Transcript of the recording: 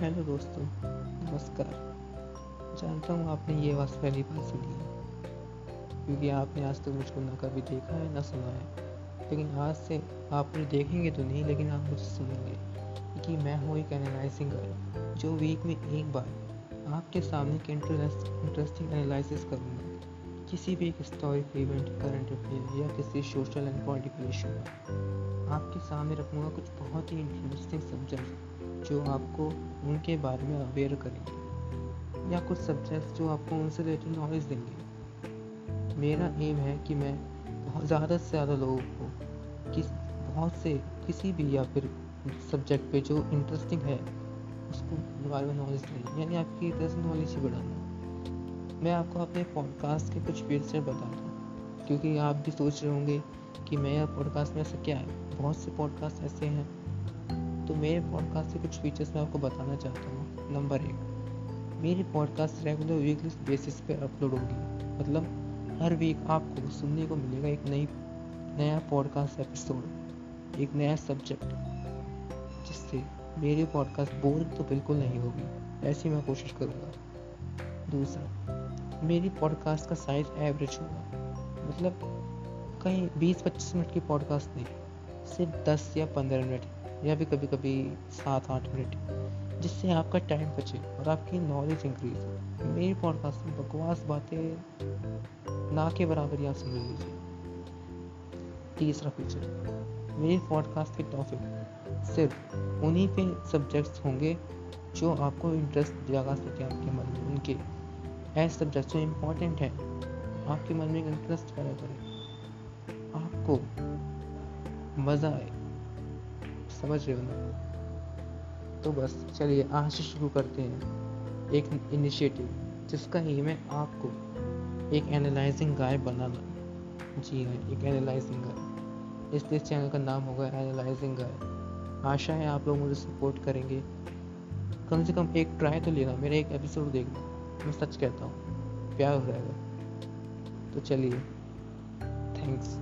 Hello दोस्तों? नमस्कार। जानता हूँ आपने ये आवाज़ पहली बार सुनी है। क्योंकि आपने आज तक मुझको ना कभी देखा है, ना सुना है। लेकिन आज से आप मुझे देखेंगे तो नहीं, लेकिन आप मुझे सुनेंगे क्योंकि मैं हूँ एक एनालाइजिंग गाय जो वीक में एक बार आपके सामने के इंटरेस्टिंग एनालिसिस करूँगा। किसी भी एक हिस्टोरिक इवेंट करंट अफेयर या किसी सोशल एंड पॉलिटिकल इशू आपके सामने रखूँगा कुछ बहुत ही इंटरेस्टिंग सब्जेक्ट जो आपको उनके बारे में अवेयर करेंगे, या कुछ सब्जेक्ट जो आपको उनसे रिलेटेड नॉलेज देंगे। मेरा एम है कि मैं बहुत ज़्यादा से ज़्यादा लोगों को किस, बहुत से किसी भी या फिर सब्जेक्ट पे जो इंटरेस्टिंग है, उसको बारे में नॉलेज दें। यानी आपकी इंटरेस्ट नॉलेज ही बढ़ाना। मैं आपको अपने पॉडकास्ट के कुछ फीचर बता दूँ क्योंकि आप भी सोच रहे होंगे कि मेरा पॉडकास्ट में ऐसा क्या है? बहुत से पॉडकास्ट ऐसे हैं। तो मेरे पॉडकास्ट के कुछ फीचर्स मैं आपको बताना चाहता हूँ। नंबर एक, मेरी पॉडकास्ट रेगुलर वीकली बेसिस पे अपलोड होगी। मतलब हर वीक आपको सुनने को मिलेगा एक नई, नया पॉडकास्ट एपिसोड एक नया सब्जेक्ट जिससे मेरी पॉडकास्ट बोरिंग तो बिल्कुल नहीं होगी। ऐसी मैं कोशिश करूँगा। दूसरा, मेरी पॉडकास्ट का साइज़ एवरेज होगा। मतलब कहीं 20-25 मिनट की पॉडकास्ट नहीं, सिर्फ़ दस या पंद्रह मिनट या भी कभी कभी सात, आठ मिनट, जिससे आपका टाइम बचे और आपकी नॉलेज इंक्रीज हो। मेरी पॉडकास्ट में बकवास बातें ना के बराबर आप समझ लीजिए। तीसरा फीचर मेरे पॉडकास्ट के टॉपिक सिर्फ़ उन्हीं पे सब्जेक्ट्स होंगे जो आपको इंटरेस्ट जगा सके आपके मन में, उनके। ऐसे सब्जेक्ट जो इम्पोर्टेंट हैं। आपके मन में एक इंटरेस्ट पैदा करें। आपको मज़ा आए। समझ रहे हो ना? तो बस, चलिए, आज से शुरू करते हैं। एक इनिशिएटिव जिसका है आपको एक एनालाइजिंग गाय बनाना। जी हाँ एक एनालाइजिंग गाय इसलिए चैनल का नाम होगा एनालाइजिंग गाय आशा है आप लोग मुझे सपोर्ट करेंगे। कम से कम एक ट्राई तो लेना। मेरा एक एपिसोड देखना। मैं सच कहता हूँ, प्यार हो रहेगा तो चलिए थैंक्स